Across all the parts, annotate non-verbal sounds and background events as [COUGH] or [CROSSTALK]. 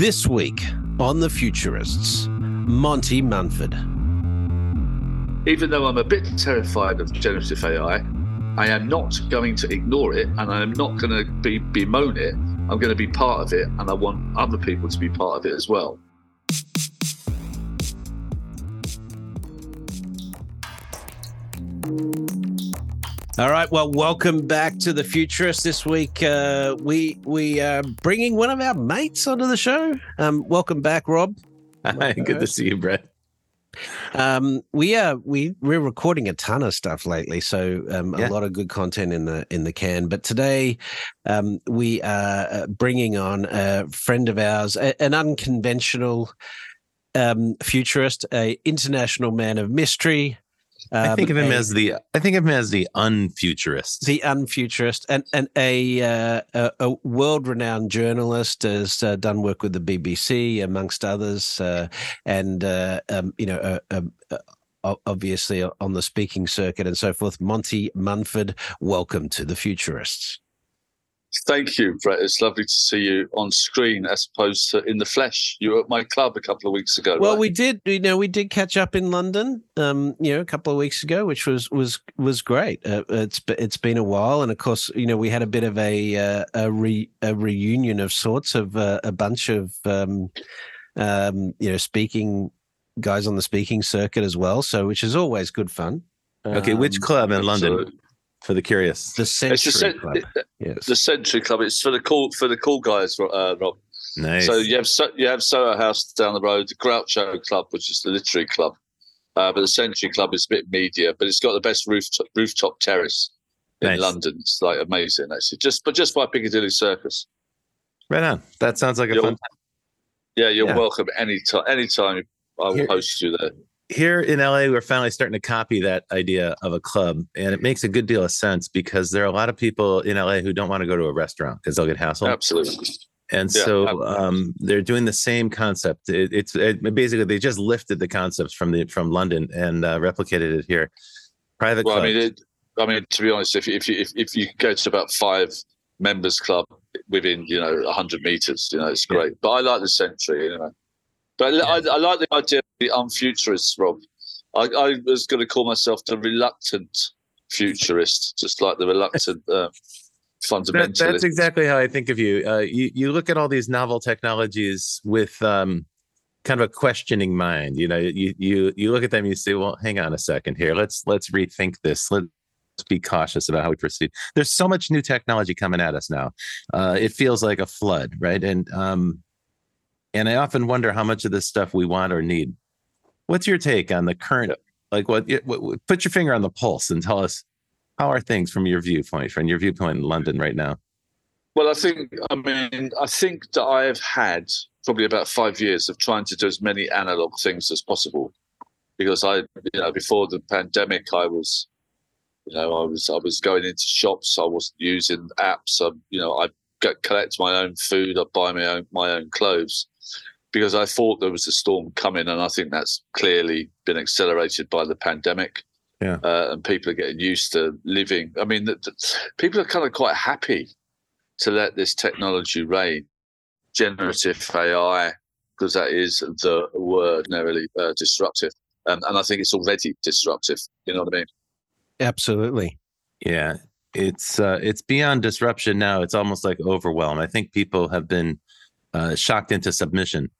This week on The Futurists, Monty Munford. Even though I'm a bit terrified of generative AI, I am not going to ignore it and I am not going to be bemoan it. I'm going to be part of it and I want other people to be part of it as well. All right. Well, welcome back to the Futurist. This week, uh, we we are bringing one of our mates onto the show. Um, welcome back, Rob. Hi, good to see you, Brett. Um, we are we we're recording a ton of stuff lately, so um, Yeah. a lot of good content in the in the can. But today, um, we are uh, bringing on a friend of ours, a, an unconventional um, futurist, a international man of mystery. I think of him a- as the I think of him as the unfuturist. the unfuturist and and a uh, a, a world renowned journalist has uh, done work with the BBC amongst others, uh, and uh, um, you know. Uh, um, Obviously, on the speaking circuit and so forth. Monty Munford, welcome to the Futurists. Thank you, Brett. It's lovely to see you on screen as opposed to in the flesh. You were at my club a couple of weeks ago. Well, right? we did, you know, we did catch up in London, um, you know, a couple of weeks ago, which was was was great. Uh, it's it's been a while, and of course, you know, we had a bit of a uh, a, re, a reunion of sorts of uh, a bunch of um, um, you know speaking guys on the speaking circuit as well. So, which is always good fun. Okay, which Um, club in London absolutely. For the curious? The It's Century the, cen- Club. it- Yes. the Century Club. It's for the cool for the cool guys, uh, Rob. Nice. So you have so, you have Soho House down the road, the Groucho Club, which is the literary club, uh, but the Century Club is a bit media, but it's got the best rooftop rooftop terrace in Nice. London. It's like amazing, actually. Just but just by Piccadilly Circus. right on. That sounds like a You're- fun. Yeah, you're Yeah. welcome anytime. Anytime I will Here- host you there. Here in LA, we're finally starting to copy that idea of a club, and it makes a good deal of sense because there are a lot of people in LA who don't want to go to a restaurant because they'll get hassled. Absolutely. And Yeah, so um, they're doing the same concept. It, it's it, basically they just lifted the concepts from the from London and uh, replicated it here. Private Well, I mean, it, I mean, to be honest, if you- if you if, if you go to about five members club within you know hundred meters, you know, it's Yeah. great. But I like the century, you know. But I, I like the idea of the unfuturist, Rob. I, I was going to call myself the reluctant futurist, just like the reluctant uh, [LAUGHS] That, fundamentalist. that's exactly how I think of you. Uh, you you look at all these novel technologies with um, kind of a questioning mind. You know, you you you look at them, you say, "Well, hang on a second here. Let's let's rethink this. Let's be cautious about how we proceed." There's so much new technology coming at us now. Uh, it feels like a flood, right? And um, and I often wonder how much of this stuff we want or need. What's your take on the current? Like, what, what? Put your finger on the pulse and tell us how are things from your viewpoint, from your viewpoint in London right now? Well, I think, I mean, I think that I have had probably about five years of trying to do as many analog things as possible, because I, you know, before the pandemic, I was, you know, I was, I was going into shops, I wasn't using apps, I, you know, I get, collect my own food, I buy my own, my own clothes, because I thought there was a storm coming, and I think that's clearly been accelerated by the pandemic. Yeah. Uh, and people are getting used to living. I mean, the, the, people are kind of quite happy to let this technology reign, generative AI, because that is the word narrowly uh, disruptive. Um, and I think it's already disruptive. You know what I mean? Absolutely. Yeah, it's uh, it's beyond disruption now. It's almost like overwhelm. I think people have been uh, shocked into submission.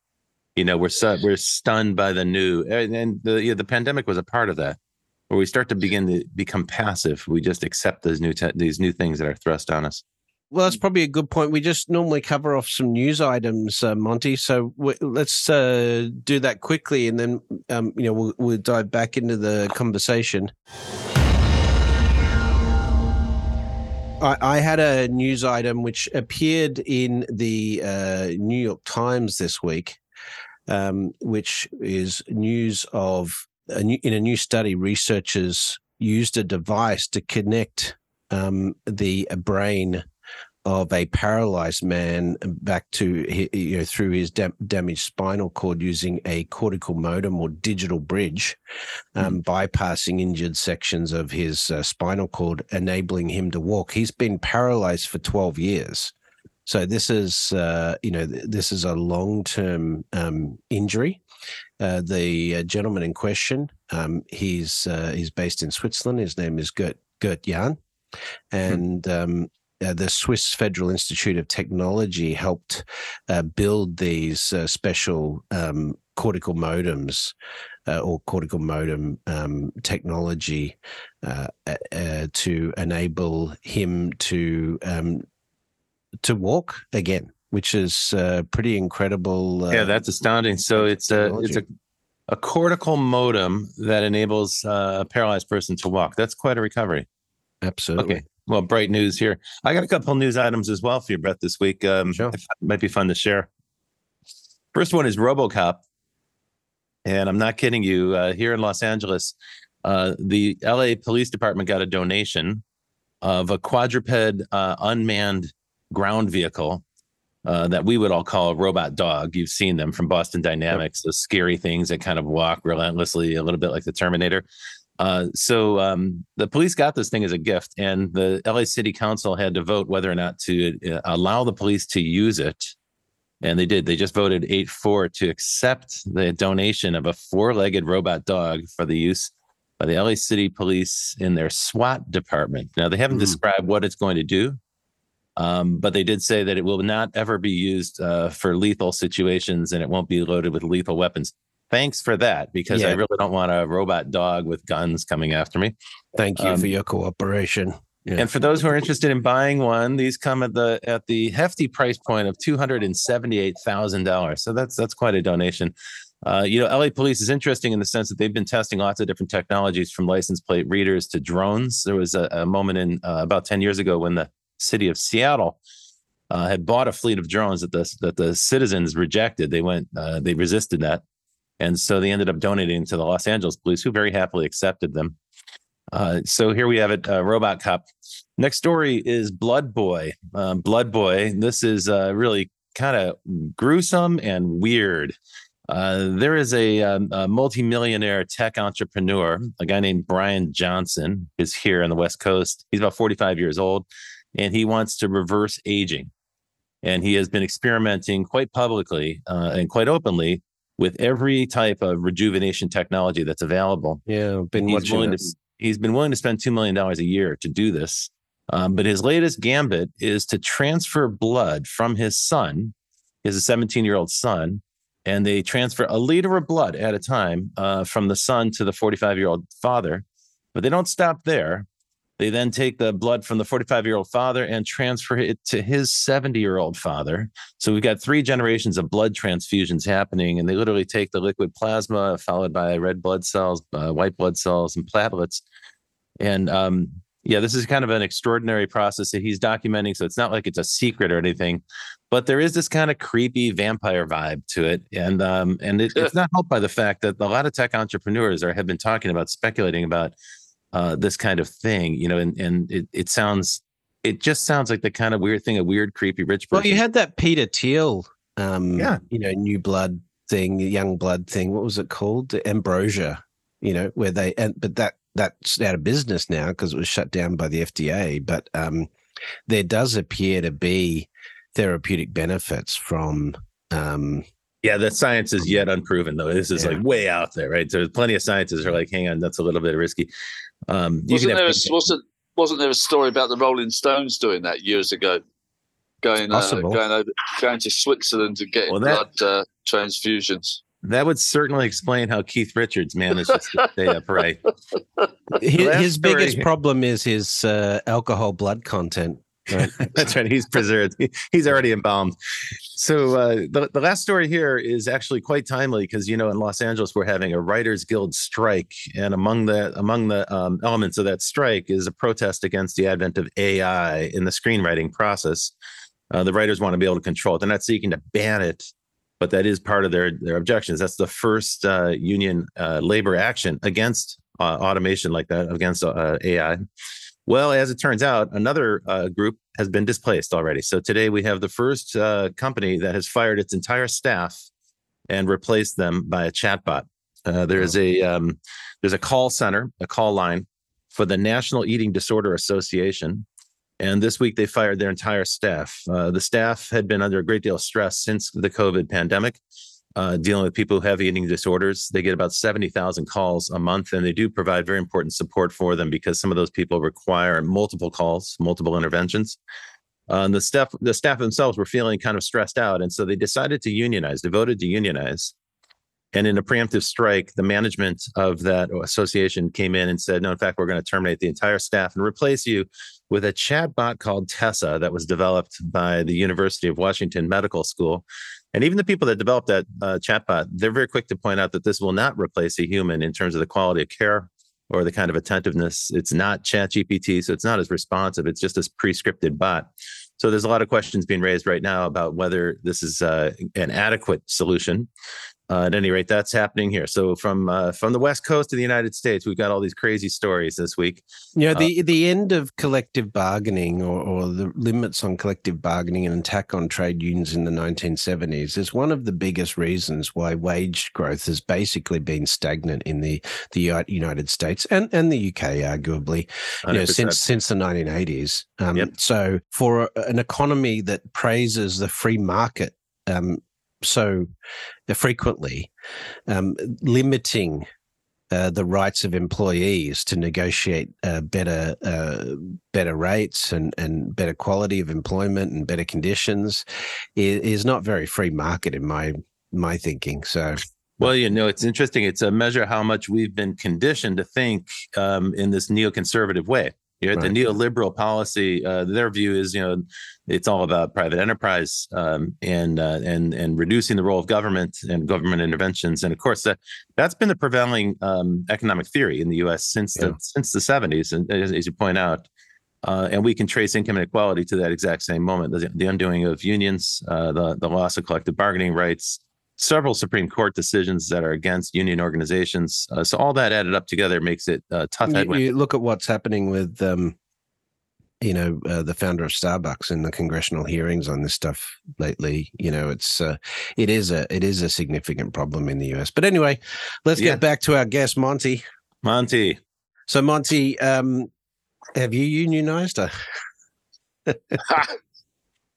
You know, we're su- we're stunned by the new, and, and the yeah, the pandemic was a part of that, where we start to begin to become passive. We just accept those new te- these new things that are thrust on us. Well, that's probably a good point. We just normally cover off some news items, uh, Monty. So w- let's uh, do that quickly, and then um, you know we'll, we'll dive back into the conversation. I, I had a news item which appeared in the uh, New York Times this week, um, which is news of a new, in a new study, researchers used a device to connect um, the brain of a paralyzed man back to you know through his dam- damaged spinal cord using a cortical modem or digital bridge, um, bypassing injured sections of his uh, spinal cord, enabling him to walk. He's been paralyzed for twelve years, So this is, uh, you know, this is a long-term um, injury. Uh, the uh, gentleman in question, um, he's uh, he's based in Switzerland. His name is Gert Gert Jan, hmm. and um, uh, the Swiss Federal Institute of Technology helped uh, build these uh, special um, cortical modems uh, or cortical modem um, technology uh, uh, to enable him to um, to walk again, which is pretty incredible. yeah, that's astounding. So it's a it's a a cortical modem that enables a paralyzed person to walk. That's quite a recovery. Absolutely. Okay. Well, bright news here. I got a couple news items as well for you, Brett, this week. Um, sure. Might be fun to share. First one is RoboCop. And I'm not kidding you. Uh, here in Los Angeles, uh, the LA Police Department got a donation of a quadruped uh, unmanned ground vehicle uh, that we would all call a robot dog. You've seen them from Boston Dynamics, yep. those scary things that kind of walk relentlessly, a little bit like the Terminator. Uh, so um, the police got this thing as a gift, and the LA City Council had to vote whether or not to uh, allow the police to use it. And they did. They just voted 8 4 to accept the donation of a four legged robot dog for the use by the LA City Police in their SWAT department. Now, they haven't mm. described what it's going to do, um, but they did say that it will not ever be used uh, for lethal situations and it won't be loaded with lethal weapons thanks for that because yeah. I really don't want a robot dog with guns coming after me. Thank you um, for your cooperation. Yeah. And for those who are interested in buying one, these come at the at the hefty price point of two hundred and seventy eight thousand dollars. So that's that's quite a donation. Uh, you know, LA Police is interesting in the sense that they've been testing lots of different technologies from license plate readers to drones. There was a, a moment in uh, about ten years ago when the city of Seattle uh, had bought a fleet of drones that the that the citizens rejected. They went, uh, they resisted that, and so they ended up donating to the Los Angeles police, who very happily accepted them. Uh, so here we have it, uh, Robot Cop. Next story is Blood Boy. Uh, Blood Boy. This is uh, really kind of gruesome and weird. There is a, um, a, multimillionaire tech entrepreneur, a guy named Brian Johnson, is here on the West Coast. He's about 45 years old, and he wants to reverse aging. And he has been experimenting quite publicly uh, and quite openly with every type of rejuvenation technology that's available. Yeah, been he's willing to he's been willing to spend two million dollars a year to do this. Um, but his latest gambit is to transfer blood from his son. He has a 17 year old son, and they transfer a liter of blood at a time uh, from the son to the 45 year old father. But they don't stop there. They then take the blood from the 45 year old father and transfer it to his 70 year old father. So we've got three generations of blood transfusions happening, and they literally take the liquid plasma followed by red blood cells, uh, white blood cells, and platelets. And um, yeah, this is kind of an extraordinary process that he's documenting. So it's not like it's a secret or anything, but there is this kind of creepy vampire vibe to it, and um, and it, it's not helped by the fact that a lot of tech entrepreneurs are have been talking about speculating about uh, this kind of thing, you know, and, and it, it sounds, it just sounds like the kind of weird thing, a weird, creepy rich person. Well, you had that Peter Thiel, um, yeah. you know, new blood thing, young blood thing. What was it called? The Ambrosia, you know, where they, and, but that, that's out of business now because it was shut down by the FDA. But um, there does appear to be therapeutic benefits from um, yeah, the science is yet unproven though. This is yeah. like way out there, right? So there's plenty of scientists are like, hang on, that's a little bit risky. Um, wasn't, there a, wasn't, wasn't there a story about the Rolling Stones doing that years ago? Going uh, going over going to Switzerland to get well, blood uh, transfusions. That would certainly explain how Keith Richards managed to stay upright. His, his biggest problem is his uh, alcohol blood content. Right? [LAUGHS] That's right. He's preserved. He's already embalmed. So uh, the the last story here is actually quite timely because you know in Los Angeles we're having a Writers Guild strike, and among the among the um, elements of that strike is a protest against the advent of AI in the screenwriting process. Uh, the writers want to be able to control it. They're not seeking to ban it, but that is part of their their objections. That's the first uh, union uh, labor action against uh, automation like that, against uh, AI. Well, as it turns out, another uh, group has been displaced already. So today we have the first uh, company that has fired its entire staff and replaced them by a chatbot. Uh, there is a um, there's a call center, a call line for the National Eating Disorder Association, And this week they fired their entire staff. Uh, the staff had been under a great deal of stress since the COVID pandemic, uh, dealing with people who have eating disorders. They get about 70,000 calls a month, and they do provide very important support for them because some of those people require multiple calls, multiple interventions. Uh, and the staff, the staff themselves were feeling kind of stressed out, and so they decided to unionize. devoted to unionize, and in a preemptive strike, the management of that association came in and said, "No, in fact, we're going to terminate the entire staff and replace you with a chatbot called Tessa that was developed by the University of Washington Medical School." And even the people that developed that uh, chatbot, they're very quick to point out that this will not replace a human in terms of the quality of care or the kind of attentiveness. It's not ChatGPT, so it's not as responsive. It's just a pre-scripted bot. So there's a lot of questions being raised right now about whether this is uh, an adequate solution uh, at any rate, that's happening here. So from uh, from the west coast of the United States, we've got all these crazy stories this week. Yeah, the uh, the end of collective bargaining or, or the limits on collective bargaining and attack on trade unions in the 1970s is one of the biggest reasons why wage growth has basically been stagnant in the the United States and, and the UK, arguably, you know, since since the 1980s. Um, yep. So for an economy that praises the free market um, so frequently, um, limiting uh, the rights of employees to negotiate uh, better uh, better rates and, and better quality of employment and better conditions is, is not very free market in my my thinking. So. Well, you know, it's interesting. It's a measure how much we've been conditioned to think um, in this neoconservative way. You know, right. the neoliberal policy, uh, their view is, you know, it's all about private enterprise um, and uh, and and reducing the role of government and government interventions. And of course, that that's been the prevailing um, economic theory in the U.S. since yeah. the since the 70s. And as, as you point out, uh, and we can trace income inequality to that exact same moment: the, the undoing of unions, uh, the the loss of collective bargaining rights, several Supreme Court decisions that are against union organizations. Uh, so all that added up together makes it uh, tough. You, you, look at what's happening with, um, you know, uh, the founder of Starbucks in the congressional hearings on this stuff lately. You know, it's uh, it is a it is a significant problem in the U.S. But anyway, let's yeah. get back to our guest, Monty. Monty. So, Monty, um, have you unionized? [LAUGHS] [LAUGHS]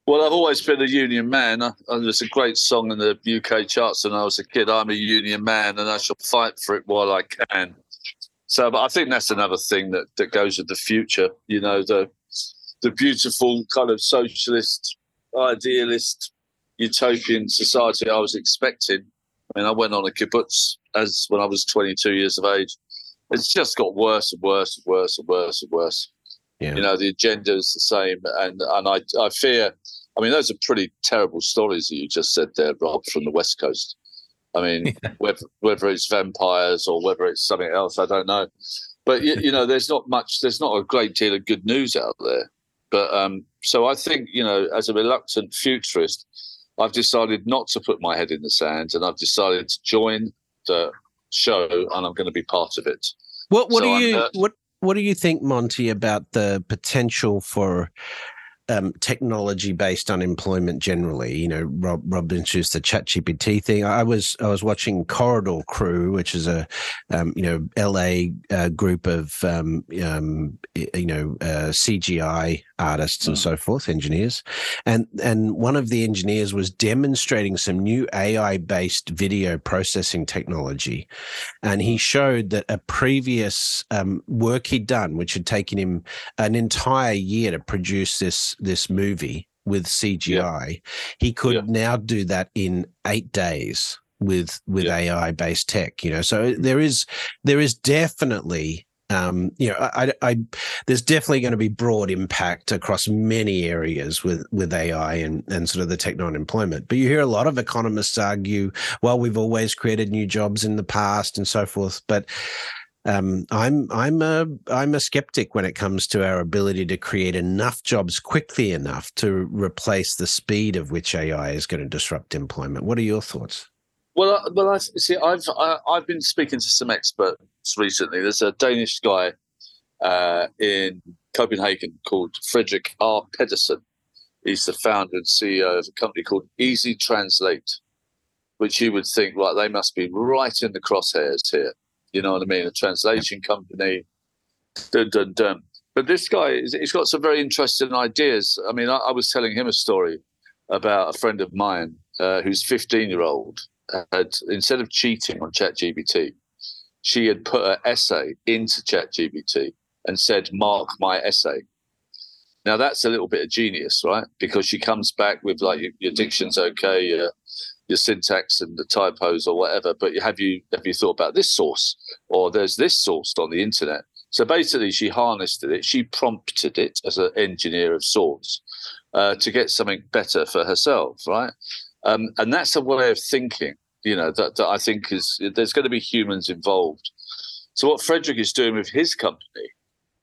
Well, I've always been a union man. and there's a great song in the UK charts when I was a kid. I'm a union man, and I shall fight for it while I can. So, but I think that's another thing that, that goes with the future. You know, the the beautiful kind of socialist, idealist, utopian society I was expecting. I mean, I went on a kibbutz as when I was 22 years of age. It's just got worse and worse and worse and worse and worse. Yeah. You know, the agenda is the same, and and I I fear. I mean, those are pretty terrible stories that you just said there, Rob, from the West Coast. I mean, [LAUGHS] whether whether it's vampires or whether it's something else, I don't know. But you, you, know, there's not much. There's not a great deal of good news out there. But um, so I think you know, as a reluctant futurist, I've decided not to put my head in the sand, and I've decided to join the show, and I'm going to be part of it. What What so do you uh, What what do you think, Monty, about the potential for um, technology based unemployment generally. You know, Rob Rob introduced the Chat GPT thing. I was I was watching Corridor Crew, which is a um, you know LA uh, group of um, um you know uh, CGI artists and mm. so forth, engineers, and and one of the engineers was demonstrating some new AI based video processing technology, and he showed that a previous um, work he'd done, which had taken him an entire year to produce this this movie with CGI, yeah. he could yeah. now do that in eight days with with yeah. AI based tech. You know, so there is there is definitely um, you know, I, I, there's definitely going to be broad impact across many areas with with AI and and sort of the tech non-employment. But you hear a lot of economists argue, well, we've always created new jobs in the past and so forth, but um, I'm I'm a I'm a skeptic when it comes to our ability to create enough jobs quickly enough to replace the speed of which AI is going to disrupt employment. What are your thoughts? Well, uh, well, I see. I've I, have i have been speaking to some experts recently. There's a Danish guy uh, in Copenhagen called Frederick R. Pedersen. He's the founder and CEO of a company called Easy Translate, which you would think, right, they must be right in the crosshairs here you know what I mean? A translation company. Dun, dun, dun. but this guy, he's got some very interesting ideas. I mean, I, I was telling him a story about a friend of mine uh, who's 15 year old had instead of cheating on ChatGPT, she had put her essay into ChatGPT and said, "Mark my essay." Now that's a little bit of genius, right? Because she comes back with like your, your diction's okay, your, your syntax and the typos or whatever. But have you have you thought about this source or there's this source on the internet? So basically, she harnessed it. She prompted it as an engineer of sorts uh, to get something better for herself, right? Um, and that's a way of thinking, you know, that, that I think is there's going to be humans involved. So what Frederick is doing with his company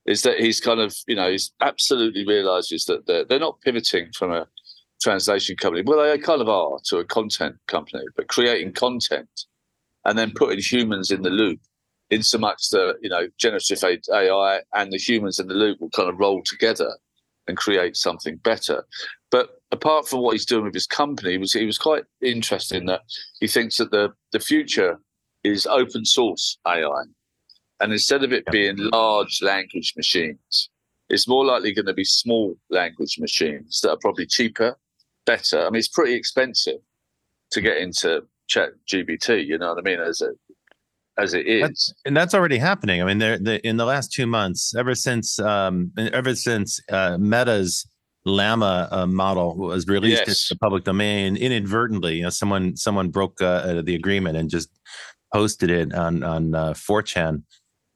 is that he's kind of, you know, he's absolutely realizes that they're, they're not pivoting from a translation company. Well, they kind of are to a content company, but creating content and then putting humans in the loop in so much that, you know, generative AI and the humans in the loop will kind of roll together and create something better. But apart from what he's doing with his company, he was he was quite interested in that he thinks that the, the future is open source AI. And instead of it being large language machines, it's more likely going to be small language machines that are probably cheaper, better. I mean, it's pretty expensive to get into Chat GPT. You know what I mean? As a as it is, that's, and that's already happening. I mean, there in the last two months, ever since um, ever since uh, Meta's Llama uh, model was released yes. in the public domain inadvertently, you know, someone someone broke uh, the agreement and just posted it on on uh, 4chan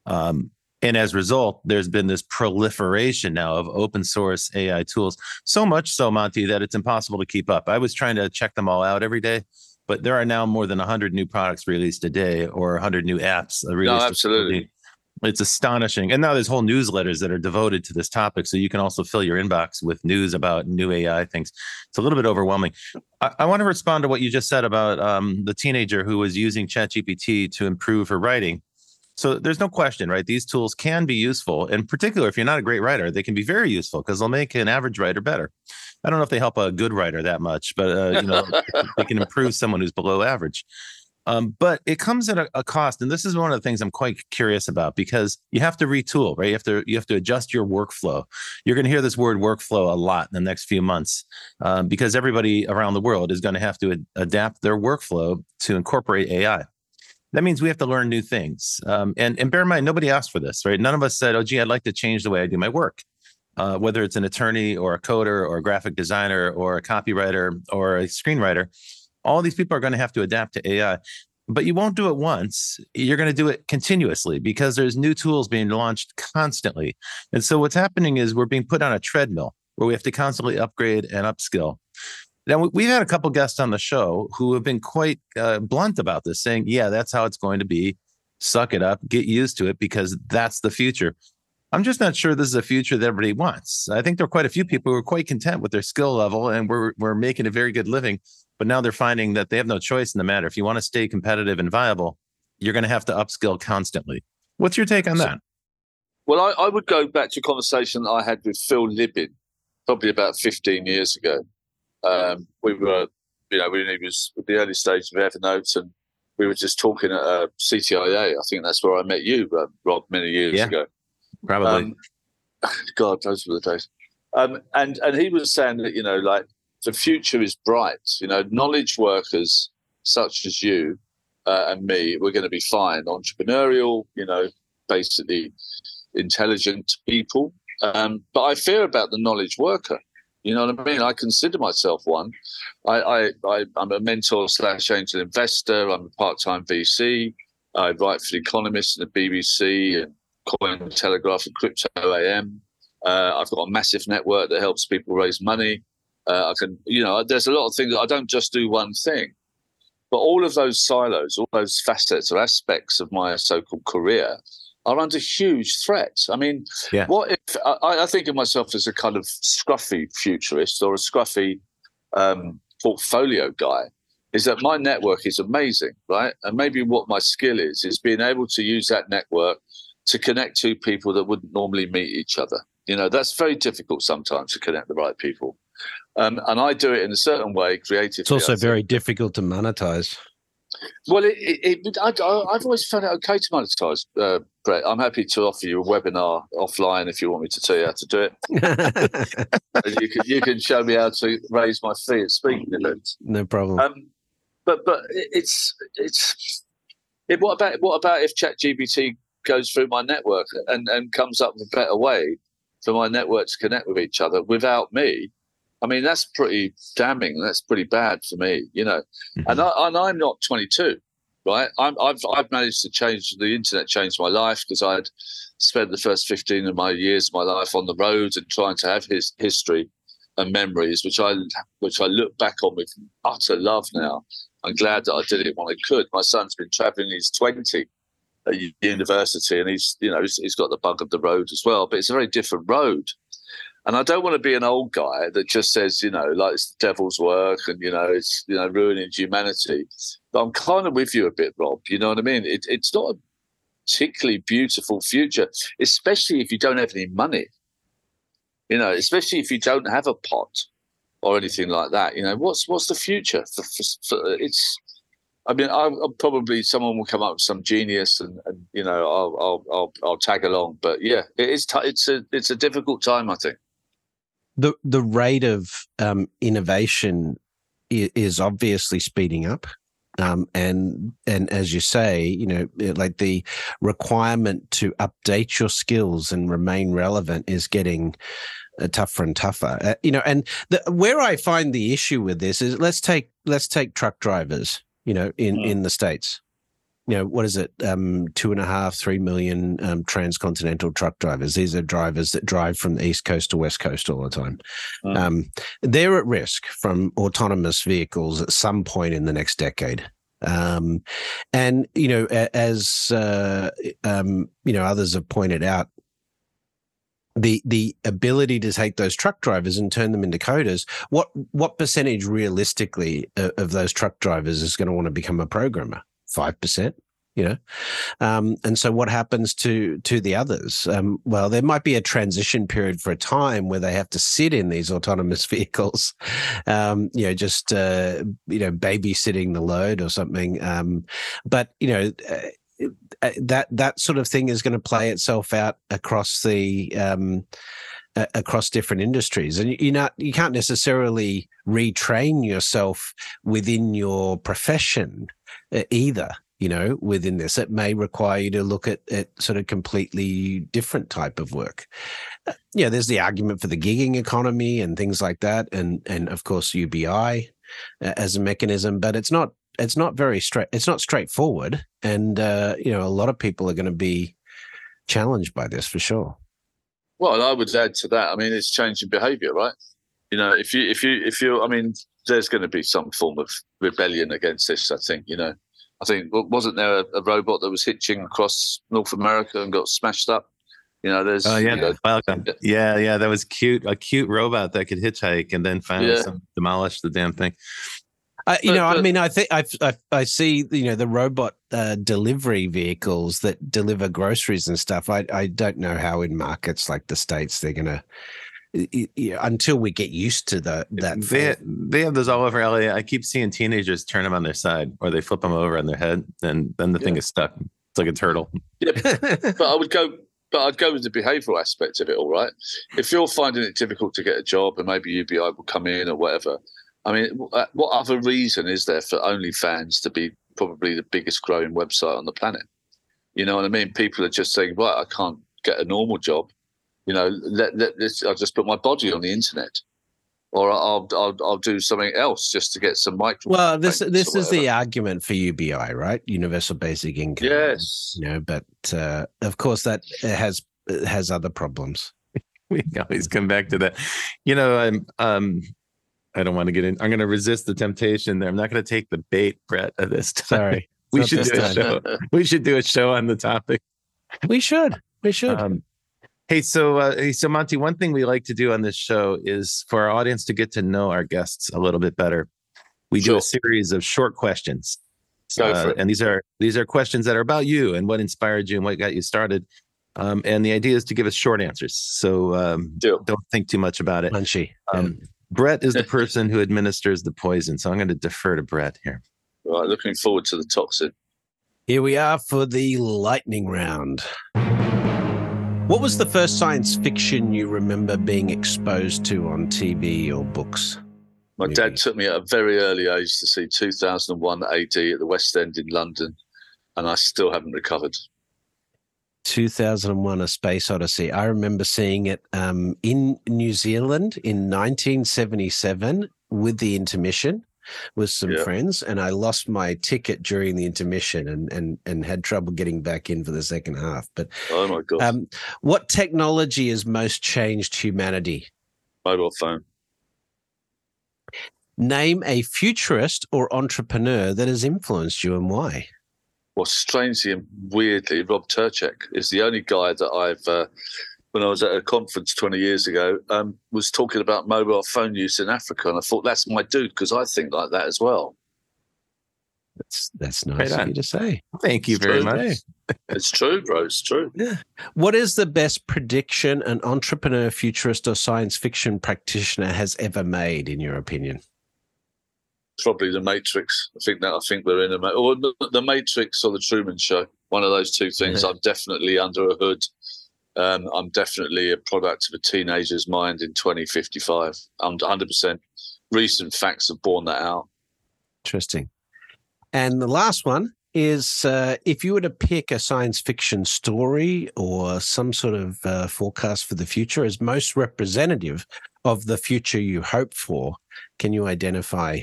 um, and as a result, there's been this proliferation now of open source AI tools. So much so, Monty, that it's impossible to keep up. I was trying to check them all out every day, but there are now more than 100 new products released a day or 100 new apps released. No, absolutely. It's astonishing. And now there's whole newsletters that are devoted to this topic. So you can also fill your inbox with news about new AI things. It's a little bit overwhelming. I, I want to respond to what you just said about um, the teenager who was using ChatGPT to improve her writing. So there's no question, right? These tools can be useful. In particular, if you're not a great writer, they can be very useful because they'll make an average writer better. I don't know if they help a good writer that much, but uh, you know, they can improve someone who's below average. Um, but it comes at a, a, cost, and this is one of the things I'm quite curious about because you have to retool, right? You have to you have to adjust your workflow. You're going to hear this word workflow a lot in the next few months um, because everybody around the world is going to have to ad- adapt their workflow to incorporate AI that means we have to learn new things. Um, and, and bear in mind, nobody asked for this, right? None of us said, oh, gee, I'd like to change the way I do my work. Uh, whether it's an attorney or a coder or a graphic designer or a copywriter or a screenwriter, all these people are going to have to adapt to AI. But you won't do it once. You're going to do it continuously because there's new tools being launched constantly. And so what's happening is we're being put on a treadmill where we have to constantly upgrade and upskill. Now, we've had a couple guests on the show who have been quite uh, blunt about this, saying, yeah, that's how it's going to be. Suck it up, get used to it because that's the future. I'm just not sure this is a future that everybody wants. I think there are quite a few people who are quite content with their skill level and we're, we're making a very good living. But now they're finding that they have no choice in the matter. If you want to stay competitive and viable, you're going to have to upskill constantly. What's your take on that? Well, I, I would go back to a conversation I had with Phil Libin probably about 15 years ago. Um, we were, you know, we it was the early stage of Evernote, and we were just talking at uh, CTIA. I think that's where I met you, uh, Rob, many years yeah, ago. Probably. Um, [LAUGHS] God, those were the days. Um, and and he was saying that you know, like the future is bright. You know, knowledge workers such as you uh, and me, we're going to be fine. Entrepreneurial, you know, basically intelligent people. Um, but I fear about the knowledge worker. You know what I mean? I consider myself one. I, I, am a mentor slash angel investor. I'm a part-time VC. I write for the Economist and the BBC and Coin Telegraph and Crypto AM. Uh, I've got a massive network that helps people raise money. Uh, I can, you know, there's a lot of things. I don't just do one thing, but all of those silos, all those facets or aspects of my so-called career are under huge threat. I mean, yeah. what if I, I, think of myself as a kind of scruffy futurist or a scruffy um, portfolio guy? Is that my network is amazing, right? And maybe what my skill is is being able to use that network to connect two people that wouldn't normally meet each other. You know, that's very difficult sometimes to connect the right people. Um, and I do it in a certain way, creatively. It's also very difficult to monetize. Well, it, it, it I, have always found it okay to monetize uh, Brett. I'm happy to offer you a webinar offline if you want me to tell you how to do it. [LAUGHS] You can you can show me how to raise my fee at speaking events. no problem. Um, but but it's it's it, what about what about if ChatGPT goes through my network and and comes up with a better way for my network to connect with each other without me? I mean, that's pretty damning. That's pretty bad for me, you know. Mhm. And I and I'm not 22, right? I'm I've I've managed to change the internet, changed my life because I'd spent the first 15 of my years of my life on the road and trying to have his history and memories, which I which I look back on with utter love now. I'm glad that I did it when I could. My son's been traveling; he's 20 at university, and he's you know he's, he's got the bug of the road as well. But it's a very different road, and I don't want to be an old guy that just says you know like it's the devil's work and you know it's you know ruining humanity. But I'm kind of with you a bit, Rob. You know what I mean? It, it's not a particularly beautiful future, especially if you don't have any money. You know, especially if you don't have a pot or anything like that. You know, what's what's the future? For, for, for, it's, I mean, I'm, I'm probably someone will come up with some genius, and, and you know, I'll, I'll I'll I'll tag along. But yeah, it is. T- it's a it's a difficult time, I think. the the rate of um, innovation is obviously speeding up. Um, and and as you say, you know, like the requirement to update your skills and remain relevant is getting uh, tougher and tougher. Uh, you know, and the, where I find the issue with this is let's take let's take truck drivers. You know, in Mm. in the states, you know, what is it? Um, two and a half, three million um, transcontinental truck drivers. These are drivers that drive from the east coast to west coast all the time. Mm. Um, they're at risk from autonomous vehicles at some point in the next decade. Um, and you know, as uh, um, you know, others have pointed out, the the ability to take those truck drivers and turn them into coders. What what percentage realistically of, of those truck drivers is going to want to become a programmer? Five percent. You know, um, and so what happens to to the others? Um, well, there might be a transition period for a time where they have to sit in these autonomous [LAUGHS] vehicles, um, you know, just uh, you know babysitting the load or something. Um, but you know. Uh, that that sort of thing is going to play itself out across the um, across different industries, and you not you can't necessarily retrain yourself within your profession uh, either. You know, within this, it may require you to look at at sort of completely different type of work. Uh, yeah, there's the argument for the gigging economy and things like that, and and of course UBI uh, as a mechanism, but it's not it's not very straight it's not straightforward and uh you know a lot of people are going to be challenged by this for sure Well, I would add to that. I mean, it's changing behaviour, right? You know, if you if you if you, I mean, there's going to be some form of rebellion against this. I think. You know, I think wasn't there a, a robot that was hitching across North America and got smashed up? You know, there's. Oh yeah, you know, welcome. Yeah, yeah, that was cute. A cute robot that could hitchhike and then finally Yeah. some, demolish the damn thing. Uh, you But- know i mean i think I, I i see you know the robot uh, delivery vehicles that deliver groceries and stuff i i don't know how in markets like the states they're going to until we get used to the that They they have those all over LA. I keep seeing teenagers turn them on their side or they flip them over on their head, and then the thing is stuck. It's like a turtle. Yeah, [LAUGHS] but I would go. But I'd go with the behavioural aspect of it. All right. If you're finding it difficult to get a job, and maybe UBI will come in or whatever. I mean, what other reason is there for OnlyFans to be probably the biggest growing website on the planet? You know what I mean? People are just saying, right, I can't get a normal job. You know, let, let this, I'll just put my body on the internet, or I'll I'll, I'll do something else just to get some micro. well this this is the argument for ubi right universal basic income yes. you know but uh, of course that has has other problems [LAUGHS] We always come back to that. You know, I'm um I don't want to get in. I'm going to resist the temptation there. I'm not going to take the bait, Brett, of this time. sorry [LAUGHS] We Not should this do a time. show. We should do a show on the topic. we should we should Um, hey, so uh, hey, so Monty, one thing we like to do on this show is for our audience to get to know our guests a little bit better. We do a series of short questions, Uh, and these are these are questions that are about you and what inspired you and what got you started. Um, and the idea is to give us short answers, so um, Deal. don't think too much about it. Munchy. Um, Brett is the person who administers the poison, so I'm going to defer to Brett here. Right, looking forward to the toxin. Here we are for the lightning round. What was the first science fiction you remember being exposed to on TV or books? My dad took me at a very early age to see 2001 AD at the West End in London, and I still haven't recovered. 2001 A Space Odyssey. I remember seeing it um, in New Zealand in 1977 with the intermission with some yeah. friends and I lost my ticket during the intermission and and and had trouble getting back in for the second half. But oh my god, um, what technology has most changed humanity? Mobile phone. Name a futurist or entrepreneur that has influenced you and why. Well, strangely and weirdly, Rob Tercek is the only guy that I've uh, when I was at a conference 20 years ago, um, was talking about mobile phone use in Africa. And I thought, that's my dude, because I think like that as well. That's that's nice of you to say. Thank you it's very true. much. it's true, bro. It's true. Yeah. What is the best prediction an entrepreneur, futurist, or science fiction practitioner has ever made, in your opinion? Probably the Matrix. I think that I think we're in a or the Matrix or the Truman Show. One of those two things. I'm definitely under a hood um, I'm definitely a product of a teenager's mind in 2055. I'm 100%. Recent facts have borne that out. Interesting. And the last one is uh, if you were to pick a science fiction story or some sort of uh, forecast for the future as most representative of the future you hope for, can you identify?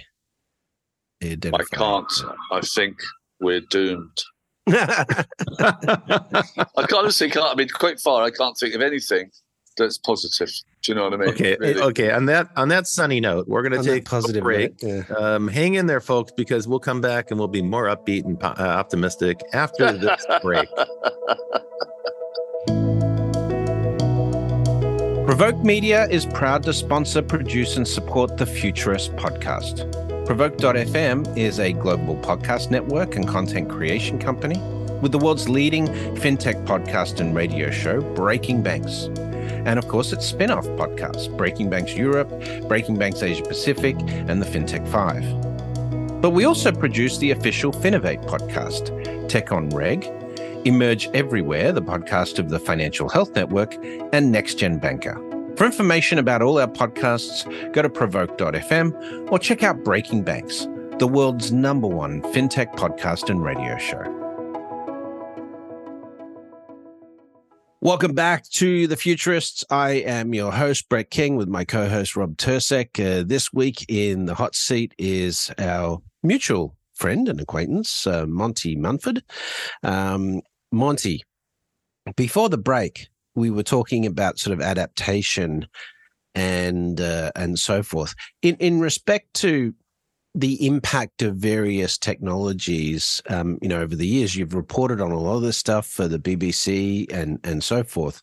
Identify I can't. I think we're doomed. [LAUGHS] I honestly can't. I mean, quite far. I can't think of anything that's positive. Do you know what I mean? Okay, really? okay. On that on that sunny note, we're going to take positive a break. Yeah. Um, hang in there, folks, because we'll come back and we'll be more upbeat and uh, optimistic after [LAUGHS] this break. Provoke Media is proud to sponsor, produce, and support the Futurist podcast. Provoke.fm is a global podcast network and content creation company with the world's leading fintech podcast and radio show, Breaking Banks. And of course, its spin off podcasts, Breaking Banks Europe, Breaking Banks Asia Pacific, and the FinTech 5. But we also produce the official Finovate podcast, Tech on Reg, Emerge Everywhere, the podcast of the Financial Health Network, and Next Gen Banker. For information about all our podcasts, go to provoke.fm or check out Breaking Banks, the world's number one fintech podcast and radio show. Welcome back to The Futurists. I am your host, Brett King, with my co host, Rob Tercek. Uh, this week in the hot seat is our mutual friend and acquaintance, uh, Monty Munford. Um, Monty, before the break, we were talking about sort of adaptation and uh, and so forth. In in respect to the impact of various technologies, um, you know, over the years, you've reported on a lot of this stuff for the BBC and and so forth.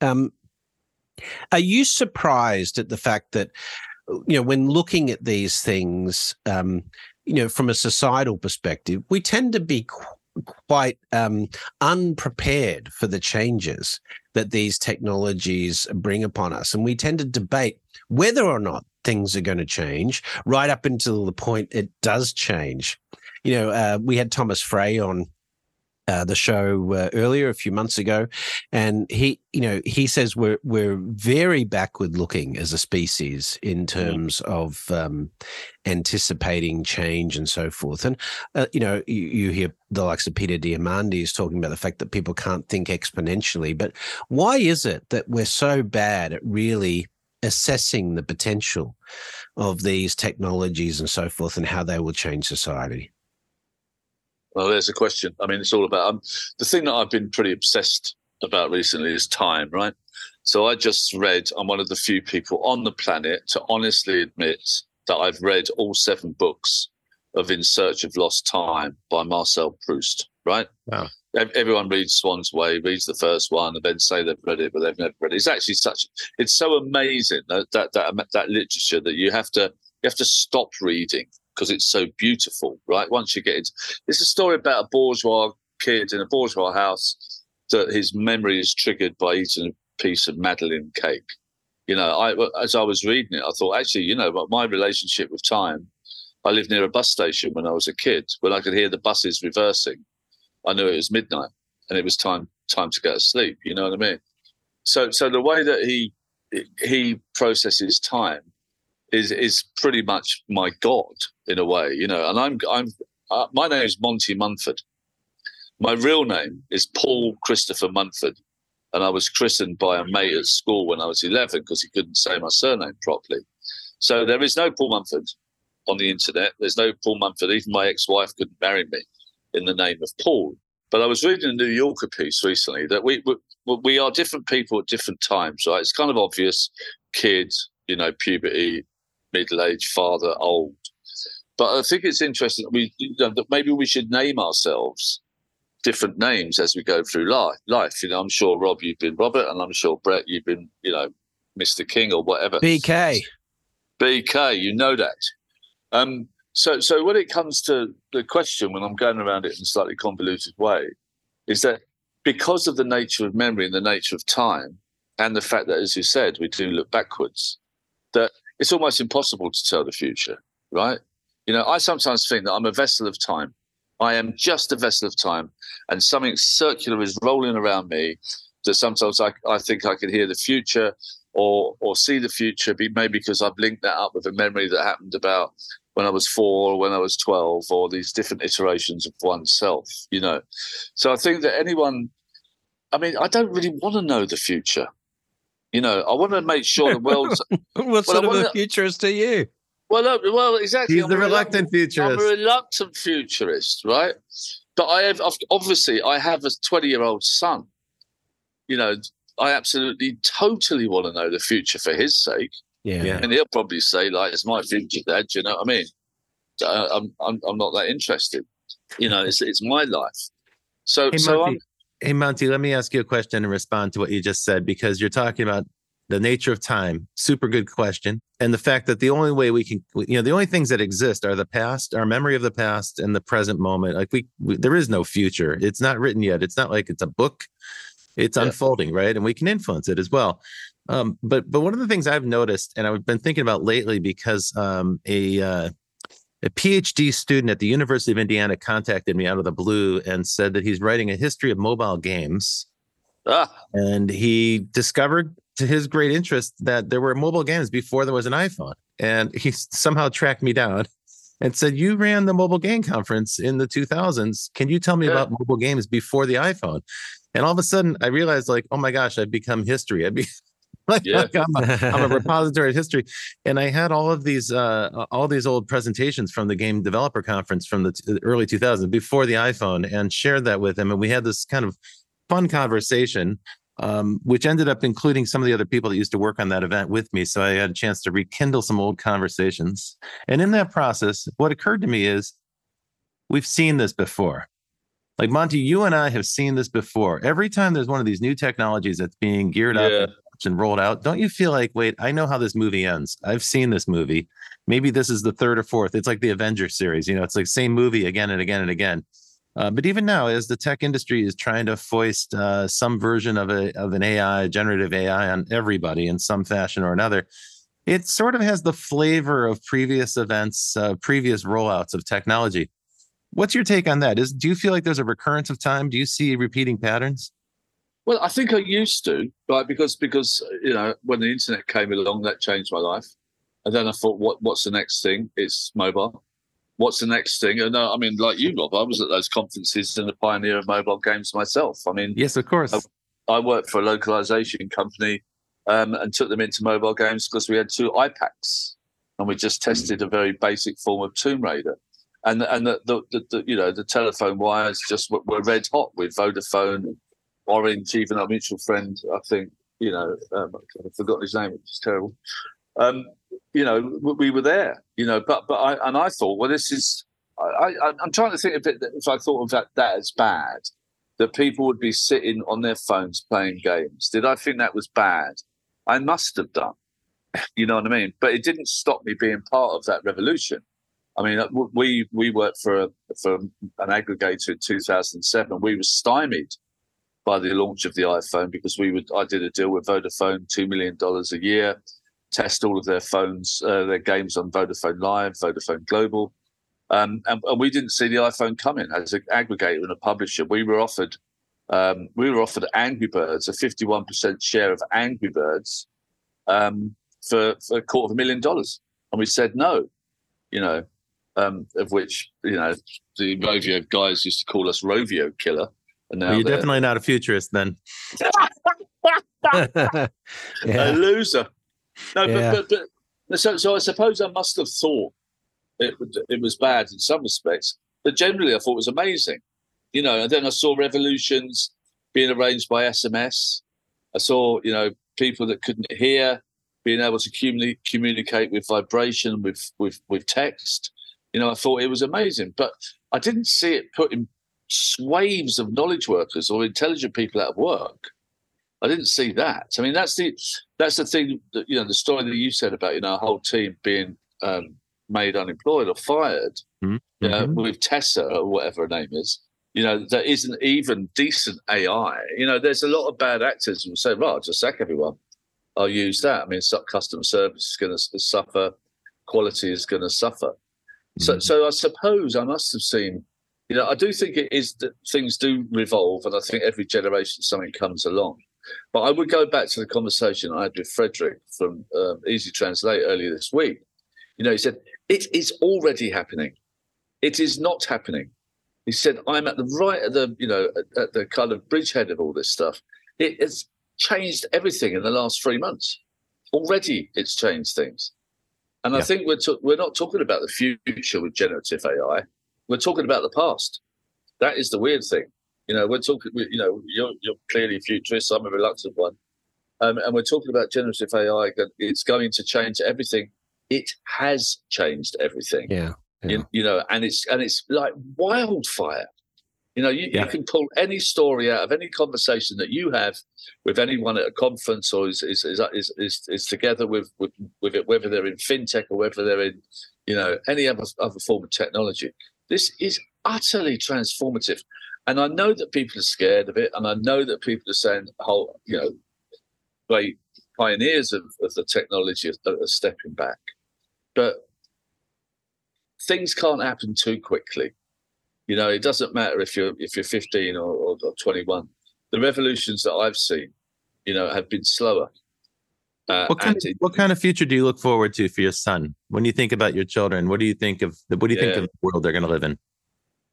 Um, are you surprised at the fact that you know when looking at these things, um, you know, from a societal perspective, we tend to be quite um, unprepared for the changes that these technologies bring upon us. And we tend to debate whether or not things are going to change right up until the point it does change. You know, uh, we had Thomas Frey on uh, the show uh, earlier a few months ago, and he, you know, he says we're we're very backward looking as a species in mm-hmm. terms mm. of um, anticipating change and so forth. And uh, you know, you, you, hear the likes of Peter Diamandis talking about the fact that people can't think exponentially. But why is it that we're so bad at really assessing the potential of these technologies and so forth, and how they will change society? Well, there's a question. I mean, it's all about um, the thing that I've been pretty obsessed about recently is time, right? So I just read, I'm one of the few people on the planet to honestly admit that I've read all seven books of In Search of Lost Time by Marcel Proust, right? Wow. Everyone reads Swann's Way, reads the first one, and then say they've read it, but they've never read it. It's actually such, it's so amazing that that that, that literature that you have to you have to stop reading because it's so beautiful, right? Once you get it, it's a story about a bourgeois kid in a bourgeois house that his memory is triggered by eating a piece of Madeleine cake. You know, I as I was reading it, I thought actually, you know, my relationship with time. I lived near a bus station when I was a kid, when I could hear the buses reversing, I knew it was midnight and it was time time to go to sleep. You know what I mean? So so the way that he he processes time is is pretty much my god in a way, you know. And I'm I'm uh, my name is Monty Munford. My real name is Paul Christopher Munford, and I was christened by a mate at school when I was 11 because he couldn't say my surname properly. So there is no Paul Munford on the internet. There's no Paul Munford. Even my ex-wife couldn't marry me in the name of Paul. But I was reading a New Yorker piece recently that we we, we are different people at different times, right? It's kind of obvious. Kids, you know, puberty, middle-aged, father, old. But I think it's interesting that we you know, that maybe we should name ourselves different names as we go through life. Life, you know, I'm sure Rob, you've been Robert, and I'm sure Brett, you've been, you know, Mr. King or whatever. BK. BK, you know that. Um, so, so when it comes to the question, when I'm going around it in a slightly convoluted way, is that because of the nature of memory and the nature of time, and the fact that, as you said, we do look backwards, that it's almost impossible to tell the future, right? You know, I sometimes think that I'm a vessel of time. I am just a vessel of time, and something circular is rolling around me. That sometimes I, I think I can hear the future or or see the future, maybe because I've linked that up with a memory that happened about when I was four or when I was 12, or these different iterations of oneself, you know. So I think that anyone, I mean, I don't really want to know the future. You know, I want to mm. make sure the world's. [LAUGHS] what sort of a futurist to you? Well, no, well, exactly. He's I'm the reluctant, reluctant futurist. I'm a reluctant futurist, right? But I have obviously I have a 20 year old son. You know, I absolutely totally want to know the future for his sake. Yeah. yeah. And he'll probably say, like, it's my future, Dad. Do you know what I mean? Uh, I'm, I'm, I'm not that interested. You know, it's, it's my life. So, hey, so I'm, hey, Monty, let me ask you a question and respond to what you just said because you're talking about the nature of time. Super good question. And the fact that the only way we can you know the only things that exist are the past our memory of the past and the present moment. Like we, we there is no future. It's not written yet. It's not like it's a book. It's yeah. unfolding right? And we can influence it as well. Um, but but one of the things i've noticed and i've been thinking about lately because um, a uh, a PhD student at the University of Indiana contacted me out of the blue and said that he's writing a history of mobile games. Ah. And he discovered to his great interest that there were mobile games before there was an iPhone. And he somehow tracked me down and said, You ran the mobile game conference in the 2000s. Can you tell me yeah. about mobile games before the iPhone? And all of a sudden, I realized, like, oh my gosh, I've become history. I've be- [LAUGHS] like, yeah. like I'm, a, I'm, a [LAUGHS] repository of history. And I had all of these, uh, all these old presentations from the game developer conference from the t- early 2000s before the iPhone and shared that with him. And we had this kind of fun conversation um, which ended up including some of the other people that used to work on that event with me. So I had a chance to rekindle some old conversations. And in that process, what occurred to me is we've seen this before. Like Monty, you and I have seen this before. Every time there's one of these new technologies that's being geared yeah. up and rolled out, don't you feel like, wait, I know how this movie ends? I've seen this movie. Maybe this is the third or fourth. It's like the Avengers series, you know, it's like same movie again and again and again. Uh, but even now, as the tech industry is trying to foist uh, some version of a of an AI, generative AI, on everybody in some fashion or another, it sort of has the flavor of previous events, uh, previous rollouts of technology. What's your take on that? Is do you feel like there's a recurrence of time? Do you see repeating patterns? Well, I think I used to, right? Because because you know when the internet came along, that changed my life, and then I thought, what what's the next thing? It's mobile what's the next thing? And uh, I mean, like you, Rob, I was at those conferences and a pioneer of mobile games myself. I mean, yes, of course. I, I worked for a localization company um, and took them into mobile games because we had two iPAQs and we just tested a very basic form of Tomb Raider. And and the, the, the, the you know the telephone wires just were, were, red hot with Vodafone, Orange, even our mutual friend. I think you know um, I've forgotten his name. It's terrible. Um, you know, we were there, you know, but, but I, and I thought, well, this is, I, am trying to think of it, if I thought of that, that as bad, that people would be sitting on their phones playing games. Did I think that was bad? I must have done. [LAUGHS] You know what I mean? But it didn't stop me being part of that revolution. I mean, uh, we we worked for a, for an aggregator in 2007. We were stymied by the launch of the iPhone because we would I did a deal with Vodafone, two million dollars a year test all of their phones, uh, their games on Vodafone Live, Vodafone Global. Um, and, and we didn't see the iPhone coming as an aggregator and a publisher. We were offered um, we were offered Angry Birds, a 51% share of Angry Birds um, for, for a quarter of a million dollars. And we said no, you know, um, of which, you know, the Rovio guys used to call us Rovio killer. Well, you're definitely not a futurist then. [LAUGHS] [LAUGHS] a loser. No, Yeah. but, but, but so, so I suppose I must have thought it, it was bad in some respects, but generally I thought it was amazing. You know, and then I saw revolutions being arranged by SMS. I saw, you know, people that couldn't hear being able to communi- communicate with vibration, with, with, with text. You know, I thought it was amazing, but I didn't see it putting swaves of knowledge workers or intelligent people out of work. I didn't see that. I mean, that's the that's the thing that you know the story that you said about you know a whole team being um, made unemployed or fired. Mhm. You know, Mhm. with Tessa or whatever her name is. You know, there isn't even decent AI. You know, there's a lot of bad actors who will say, "Right, I'll just sack everyone. I'll use that." I mean, customer service is going to suffer, quality is going to suffer. So, Mhm. so I suppose I must have seen. You know, I do think it is that things do revolve, and I think every generation something comes along. But I would go back to the conversation I had with Frederick from um, Easy Translate earlier this week. You know, he said it is already happening. It is not happening. He said I'm at the right at the you know at, at the kind of bridgehead of all this stuff. It has changed everything in the last three months. Already, it's changed things. And I think we're ta- we're not talking about the future with generative AI. We're talking about the past. That is the weird thing. You know, we're talking. You know, you're you're clearly a futurist. I'm a reluctant one, um, and we're talking about generative AI. It's going to change everything. It has changed everything. Yeah. You, you know, and it's and it's like wildfire. You know, you, Yeah. you can pull any story out of any conversation that you have with anyone at a conference or is is is is, is, is together with, with with it, whether they're in fintech or whether they're in, you know, any other other form of technology. This is utterly transformative. And I know that people are scared of it, and I know that people are saying, "Oh, you know, great pioneers of, of the technology are, are stepping back," but things can't happen too quickly. You know, it doesn't matter if you're if you're 15 or, or, or 21. The revolutions that I've seen, you know, have been slower. Uh, What kind, and of, what kind of future do you look forward to for your son? When you think about your children, what do you think of what do you think of the world they're going to live in?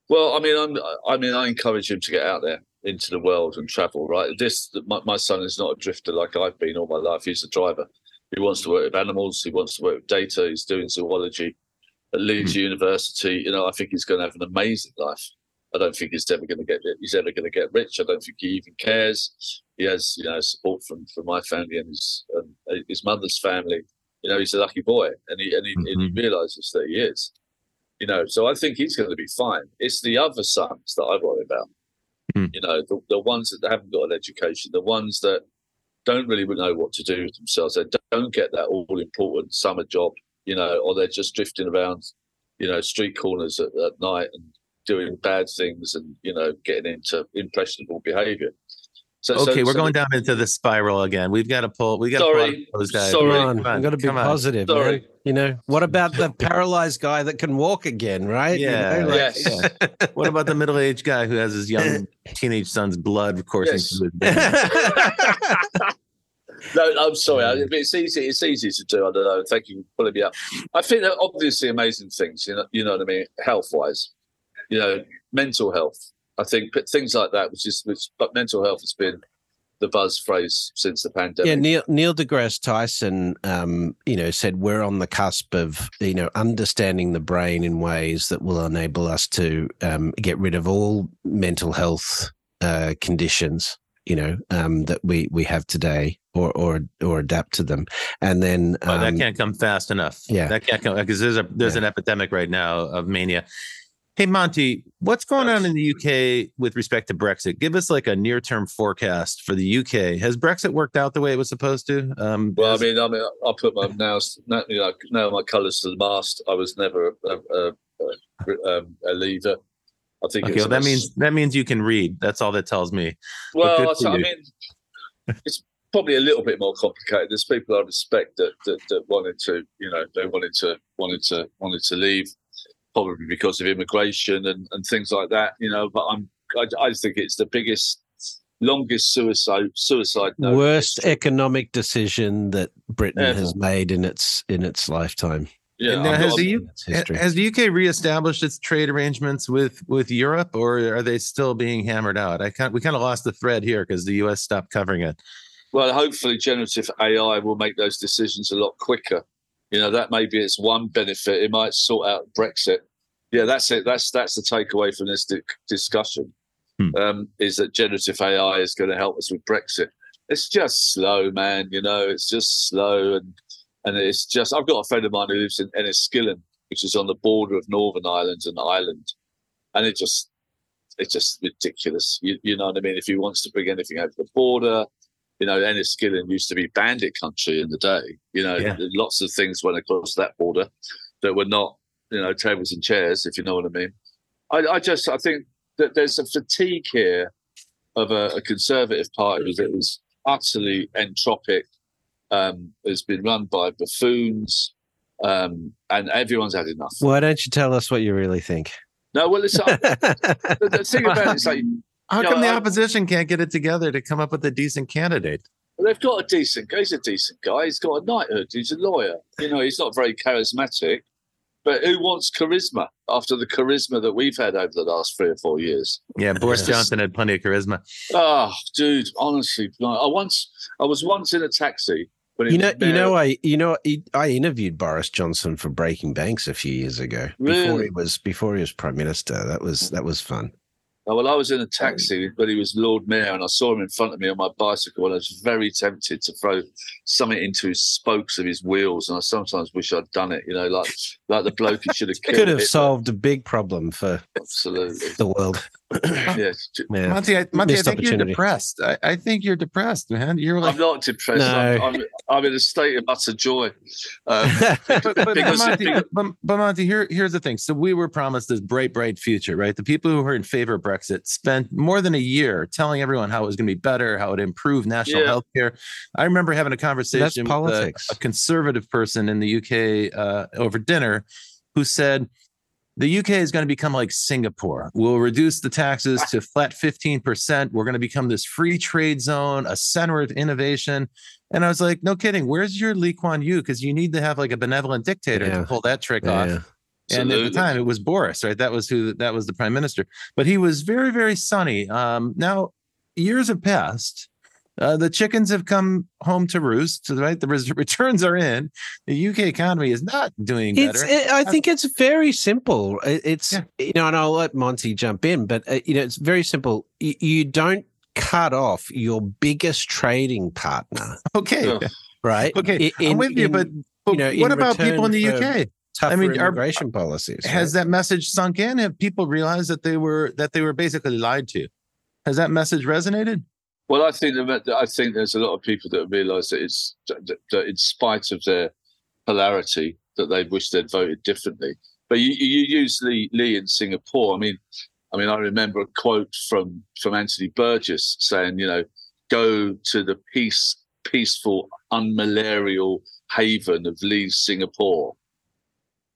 Well, I mean, I'm, I mean, I encourage him to get out there into the world and travel. Right, this my, my son is not a drifter like I've been all my life. He's a driver. He wants to work with animals. He wants to work with data. He's doing zoology at Leeds University. You know, I think he's going to have an amazing life. I don't think he's ever going to get he's ever going to get rich. I don't think he even cares. He has you know support from from my family and his um, his mother's family. You know, he's a lucky boy, and he and he, and he Mhm. realizes that he is. You know, so I think he's going to be fine. It's the other sons that I worry about. Hmm. You know, the, the ones that haven't got an education, the ones that don't really know what to do with themselves. They don't get that all important summer job, you know, or they're just drifting around, you know, street corners at, at night and doing bad things and, you know, getting into impressionable behavior. So, so- Okay, we're so- going down into the spiral again. We've got to pull. We got to pull Sorry, those guys. sorry. Come on, Come on, I've got to be come positive. Sorry. man. You know, what about the paralyzed guy that can walk again, right? You Yeah. know, like- Yes. Yeah. What about the middle-aged guy who has his young [LAUGHS] teenage son's blood coursing Yes. through his veins? No, I'm sorry. I- It's easy. It's easy to do. I don't know. Thank you for pulling me up. I think they're obviously amazing things. You know, you know what I mean. Health wise, you know, mental health. I think but things like that, which is which, but mental health has been the buzz phrase since the pandemic. Yeah, Neil Neil deGrasse Tyson, um, you know, said we're on the cusp of you know understanding the brain in ways that will enable us to um, get rid of all mental health uh, conditions, you know, um, that we we have today, or or or adapt to them, and then Oh, that um, can't come fast enough. yeah. that can't come because there's a there's Yeah. an epidemic right now of mania. Hey Monty, what's going on in the UK with respect to Brexit? Give us like a near term forecast for the UK. Has Brexit worked out the way it was supposed to? Um, Well, I mean, I mean, I put my now, you know, nail my colours to the mast. I was never a, a, a, um, a leaver. I think. okay, it's well, that means that means you can read. That's all that tells me. Well, I, I mean, it's probably a little bit more complicated. There's people I respect that, that that wanted to, you know, they wanted to wanted to wanted to leave. Probably because of immigration and, and things like that. You know, but I'm I, I think it's the biggest, longest suicide suicide note Worst economic decision that Britain Ever. has made in its in its lifetime. Yeah, And now has the U- In its. Has the UK reestablished its trade arrangements with with Europe, or are they still being hammered out? I kind we kind of lost the thread here because the US stopped covering it. Well, hopefully, generative AI will make those decisions a lot quicker. You know, that maybe it's one benefit. It might sort out Brexit. Yeah, that's it. That's that's the takeaway from this di- discussion. Hmm. Um, is that generative AI is going to help us with Brexit? It's just slow, man. You know, it's just slow, and and it's just. I've got a friend of mine who lives in Enniskillen, which is on the border of Northern Ireland and Ireland, and it just it's just ridiculous. You, you know what I mean? If he wants to bring anything over the border, you know, Enniskillen used to be bandit country in the day. You know, Yeah. lots of things went across that border that were not, you know, tables and chairs, if you know what I mean. I, I just, I think that there's a fatigue here of a, a conservative party that was utterly entropic, um, has been run by buffoons, um, and everyone's had enough. Why don't you tell us what you really think? no, well, it's, the, the thing about it is like, [LAUGHS] How Yeah, come the I- opposition can't get it together to come up with a decent candidate? Well, they've got a decent. guy. He's a decent guy. He's got a knighthood. He's a lawyer. You know, he's not very charismatic, but who wants charisma after the charisma that we've had over the last three or four years? Yeah, Boris Johnson had plenty of charisma. Oh, dude, honestly, I once, I was once in a taxi. When You know, you know, I, you know, I interviewed Boris Johnson for Breaking Banks a few years ago. Before he was before he was prime minister. That was that was fun. Oh, well, I was in a oh. taxi but he was Lord Mayor, and I saw him in front of me on my bicycle, and I was very tempted to throw something into his spokes of his wheels. And I sometimes wish I'd done it. You know, like like the bloke who should have [LAUGHS] killed. Could have solved a big problem for Absolutely. the world. Yeah. Yeah. Monty, I, Monty, I think you're depressed. I, I think you're depressed, man. You're like, I'm not depressed. No. I'm, I'm, I'm in a state of utter joy. Um, [LAUGHS] but, but, but, because- Monty, [LAUGHS] because- but, but Monty, here, here's the thing. So we were promised this bright, bright future, right? The people who were in favor of Brexit spent more than a year telling everyone how it was going to be better, how it would improve national Yeah. health care. I remember having a conversation with a, politics. a conservative person in the UK uh, over dinner who said, the UK is going to become like Singapore. We'll reduce the taxes to flat 15%. We're going to become this free trade zone, a center of innovation. And I was like, no kidding. Where's your Lee Kuan Yew? Because you need to have like a benevolent dictator Yeah. to pull that trick off. Yeah. And at the time, it was Boris, right? That was who that was the prime minister. But he was very, very sunny. Um, now, years have passed. Uh, the chickens have come home to roost, right? The [LAUGHS] returns are in. The UK economy is not doing better. It, I think it's very simple. It's Yeah. you know, and I'll let Monty jump in, but uh, you know, it's very simple. You, you don't cut off your biggest trading partner, okay. Yeah. right? Okay, I- I'm with you, in, but, but you know, what about people in the UK? tougher mean, are- immigration policies. Has right? that message sunk in? Have people realized that they were that they were basically lied to? Has that message resonated? Well, I think that I think there's a lot of people that realise that it's that, that in spite of their polarity, that they wish they'd voted differently. But you, you use Lee, Lee in Singapore. I mean, I mean, I remember a quote from from Anthony Burgess saying, you know, go to the peace, peaceful, unmalarial haven of Lee's Singapore.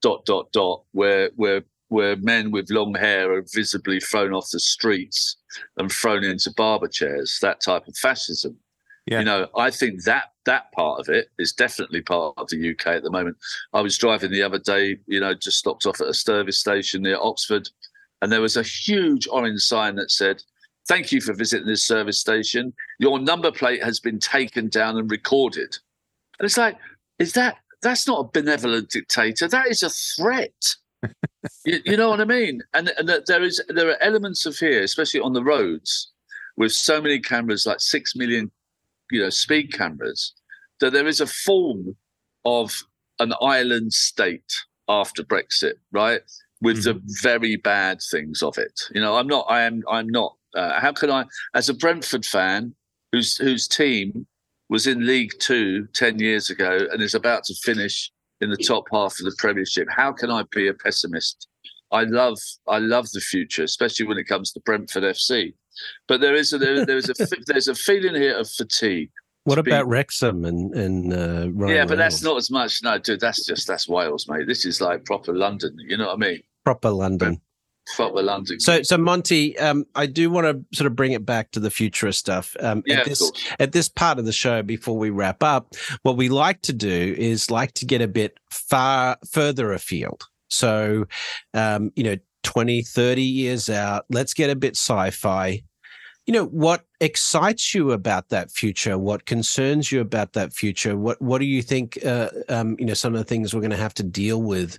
Dot dot dot. Where where where men with long hair are visibly thrown off the streets and thrown into barber chairs. That type of fascism. Yeah. You know, I think that that part of it is definitely part of the UK at the moment. I was driving the other day, you know, just stopped off at a service station near Oxford, and there was a huge orange sign that said, Thank you for visiting this service station. Your number plate has been taken down and recorded. And it's like, is that that's not a benevolent dictator? That is a threat. [LAUGHS] you, you know what I mean? And, and that there is there are elements of here, especially on the roads, with so many cameras, like six million, you know, speed cameras, that there is a form of an island state after Brexit, right? With the very bad things of it. You know, I'm not. I am. I'm not. Uh, how can I, as a Brentford fan, whose whose team was in League Two 10 years ago and is about to finish in the top half of the Premiership, how can I be a pessimist? I love I love the future, especially when it comes to Brentford FC. But there is a there, there is a [LAUGHS] there's a feeling here of fatigue. What to be- about Wrexham and and uh, Ryan yeah, but that's not as much. No, dude, that's just that's Wales, mate. This is like proper London. You know what I mean? Proper London. Proper London. So, so Monty, um, I do want to sort of bring it back to the futurist stuff. Um, yeah, at this at this part of the show, before we wrap up, what we like to do is like to get a bit far further afield. So, um, you know, 20, 30 years out, let's get a bit sci-fi. You know, what excites you about that future? What concerns you about that future? What what do you think uh, um, you know, some of the things we're going to have to deal with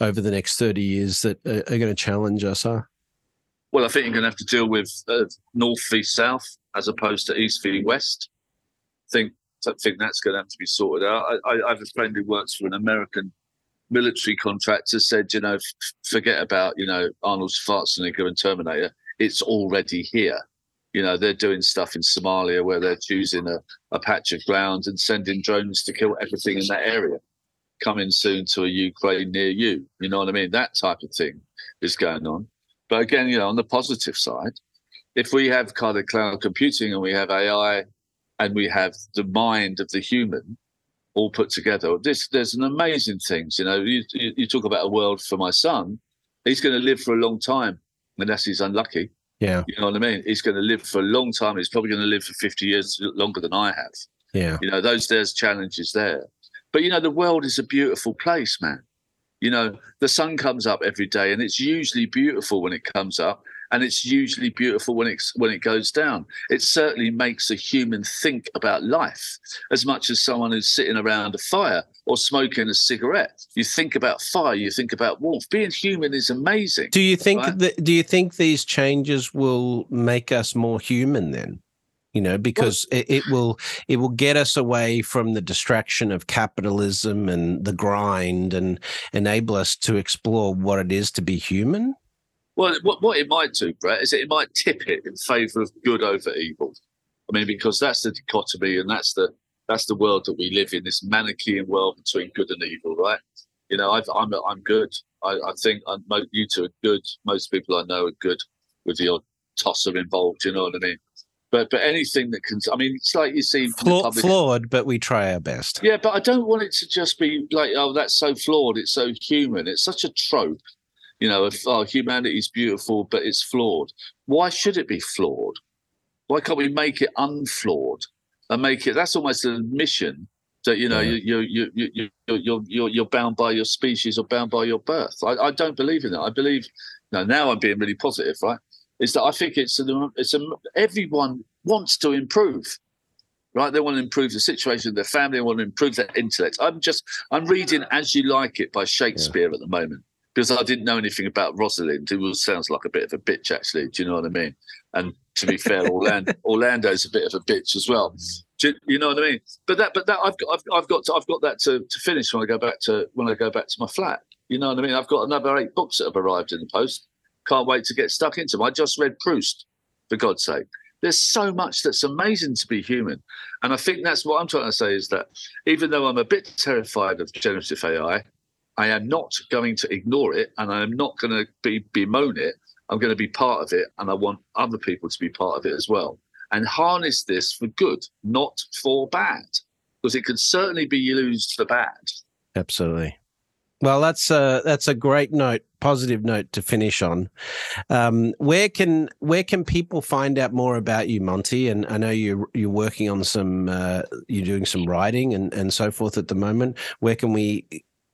over the next 30 years that are, are going to challenge us are? Well, I think you're going to have to deal with uh, north v south as opposed to east v west. I think I think that's going to have to be sorted out. I, I have a friend who works for an American military contractor. Said, you know, f- forget about you know Arnold Schwarzenegger and Terminator. It's already here. You know, they're doing stuff in Somalia where they're choosing a, a patch of ground and sending drones to kill everything in that area coming soon to a Ukraine near you. You know what I mean? That type of thing is going on. But again, you know, on the positive side, if we have kind of cloud computing and we have AI and we have the mind of the human all put together, this there's an amazing things. You know, you, you talk about a world for my son. He's going to live for a long time unless he's unlucky. Yeah. You know what I mean? He's going to live for a long time. He's probably going to live for 50 years longer than I have. Yeah. You know, those there's challenges there. But you know, the world is a beautiful place, man. You know, the sun comes up every day, and it's usually beautiful when it comes up, and it's usually beautiful when it's when it goes down. It certainly makes a human think about life as much as someone who's sitting around a fire or smoking a cigarette. You think about fire, you think about warmth. Being human is amazing. Do you think right? that? Do you think these changes will make us more human then? You know because it, it, will it will get us away from the distraction of capitalism and the grind and enable us to explore what it is to be human. Well what, what it might do brett is it might tip it in favor of good over evil. I mean because that's the dichotomy and that's the that's the world that we live in this manichean world between good and evil right? You know i am I'm, I'm good. I, I think uh, I'm, you two are good. Most people i know are good with the odd tosser involved you know what i mean but but anything that can, I mean, it's like you see Fla- flawed, but we try our best. Yeah, but I don't want it to just be like, oh, that's so flawed. It's so human. It's such a trope, you know. If oh, humanity is beautiful, but it's flawed. Why should it be flawed? Why can't we make it unflawed and make it? That's almost an admission that you know yeah. you you you you you're you're you're bound by your species or bound by your birth. I, I don't believe in that. I believe. Now, now I'm being really positive, right? Is that I think it's a, it's a, everyone wants to improve, right? They want to improve the situation of their family. They want to improve their intellect. I'm just I'm reading As You Like It by Shakespeare yeah. at the moment because I didn't know anything about Rosalind, who sounds like a bit of a bitch, actually. Do you know what I mean? And to be fair, Orlando, [LAUGHS] Orlando's a bit of a bitch as well. You, you, know what I mean? But that, but that, I've got, I've, I've got, to, I've got that to, to finish when I go back to when I go back to my flat. You know what I mean? I've got another eight books that have arrived in the post. Can't wait to get stuck into them. I just read Proust, for God's sake. There's so much that's amazing to be human. And I think that's what I'm trying to say is that even though I'm a bit terrified of generative AI, I am not going to ignore it and I am not going to be bemoan it. I'm going to be part of it and I want other people to be part of it as well. And harness this for good, not for bad, because it can certainly be used for bad. Absolutely. Well, that's a that's a great note, positive note to finish on. Um, where can where can people find out more about you, Monty? And I know you're you're working on some uh, you're doing some writing and, and so forth at the moment. Where can we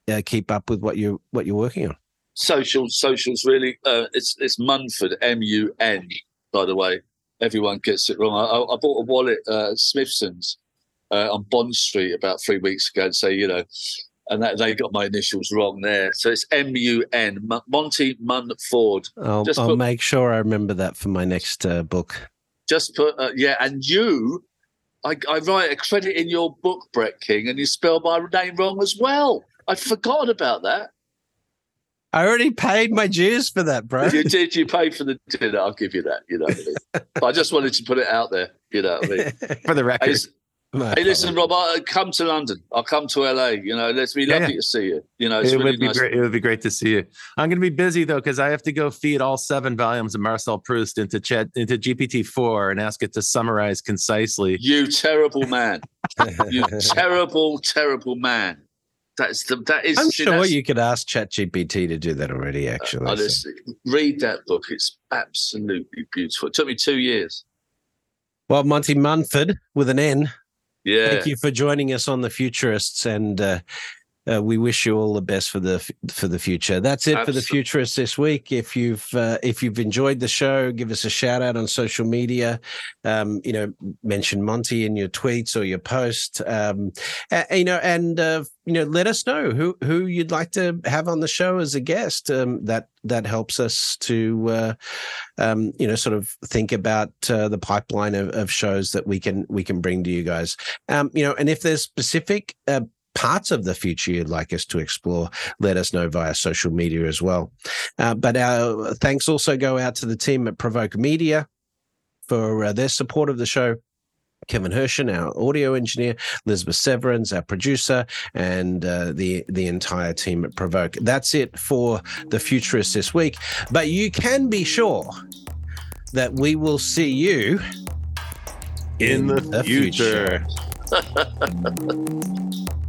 uh, keep up with what you what you're working on? Socials, socials, really. Uh, it's it's Munford, M U N. By the way, everyone gets it wrong. I, I bought a wallet, uh, Smythson's, uh, on Bond Street about three weeks ago, and say, you know, and that they got my initials wrong there. So it's M U N Monty Munford. I'll, I'll put, make sure I remember that for my next uh, book. Just put uh, yeah, and you, I, I, write a credit in your book, Brett King, and you spell my name wrong as well. I forgot about that. I already paid my dues for that, bro. You did. You paid for the dinner. I'll give you that. You know, I, mean? [LAUGHS] I just wanted to put it out there. You know, I mean? [LAUGHS] for the record. No, hey, listen, Rob. I'll come to London. I'll come to LA. You know, let's be lovely yeah. to see you. You know, it really would be nice. great. It would be great to see you. I'm going to be busy though because I have to go feed all seven volumes of Marcel Proust into chat into GPT four and ask it to summarize concisely. You terrible man. [LAUGHS] you terrible, terrible man. That's the that is. I'm see, sure you could ask ChatGPT to do that already. Actually, uh, so- Honestly, read that book. It's absolutely beautiful. It took me two years. well, Monty Munford with an N. Yeah. Thank you for joining us on the Futurists, and uh, uh, we wish you all the best for the for the future. That's it for the Absolutely. Futurists this week. If you've uh, if you've enjoyed the show, give us a shout out on social media. Um, you know, mention Monty in your tweets or your post. Um, a- you know, and uh, you know, let us know who who you'd like to have on the show as a guest. Um, that that helps us to uh, um, you know sort of think about uh, the pipeline of, of shows that we can we can bring to you guys. Um, you know, and if there's specific uh, parts of the future you'd like us to explore, let us know via social media as well. Uh, but our thanks also go out to the team at Provoke Media for uh, their support of the show. Kevin Hershen, our audio engineer, Elizabeth Severance, our producer, and uh, the the entire team at Provoke. That's it for the Futurists this week. But you can be sure that we will see you In the future. [LAUGHS]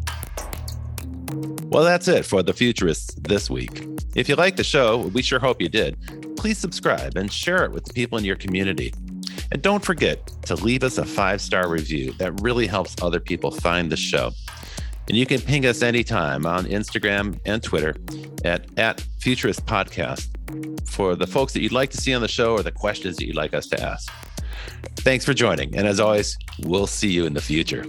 Well, that's it for the Futurists this week. If you like the show, we sure hope you did. Please subscribe and share it with the people in your community. And don't forget to leave us a five star review. That really helps other people find the show. And you can ping us anytime on Instagram and Twitter at, at Futurist Podcast for the folks that you'd like to see on the show or the questions that you'd like us to ask. Thanks for joining. And as always, we'll see you in the future.